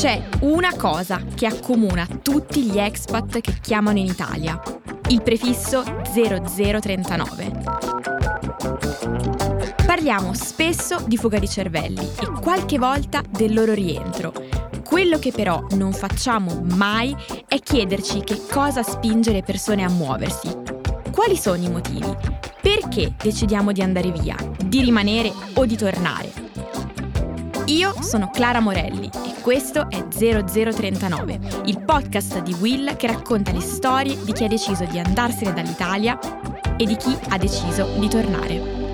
C'è una cosa che accomuna tutti gli expat che chiamano in Italia, il prefisso 0039. Parliamo spesso di fuga di cervelli e qualche volta del loro rientro. Quello che però non facciamo mai è chiederci che cosa spinge le persone a muoversi. Quali sono i motivi? Perché decidiamo di andare via, di rimanere o di tornare? Io sono Clara Morelli e questo è 0039, il podcast di Will che racconta le storie di chi ha deciso di andarsene dall'Italia e di chi ha deciso di tornare.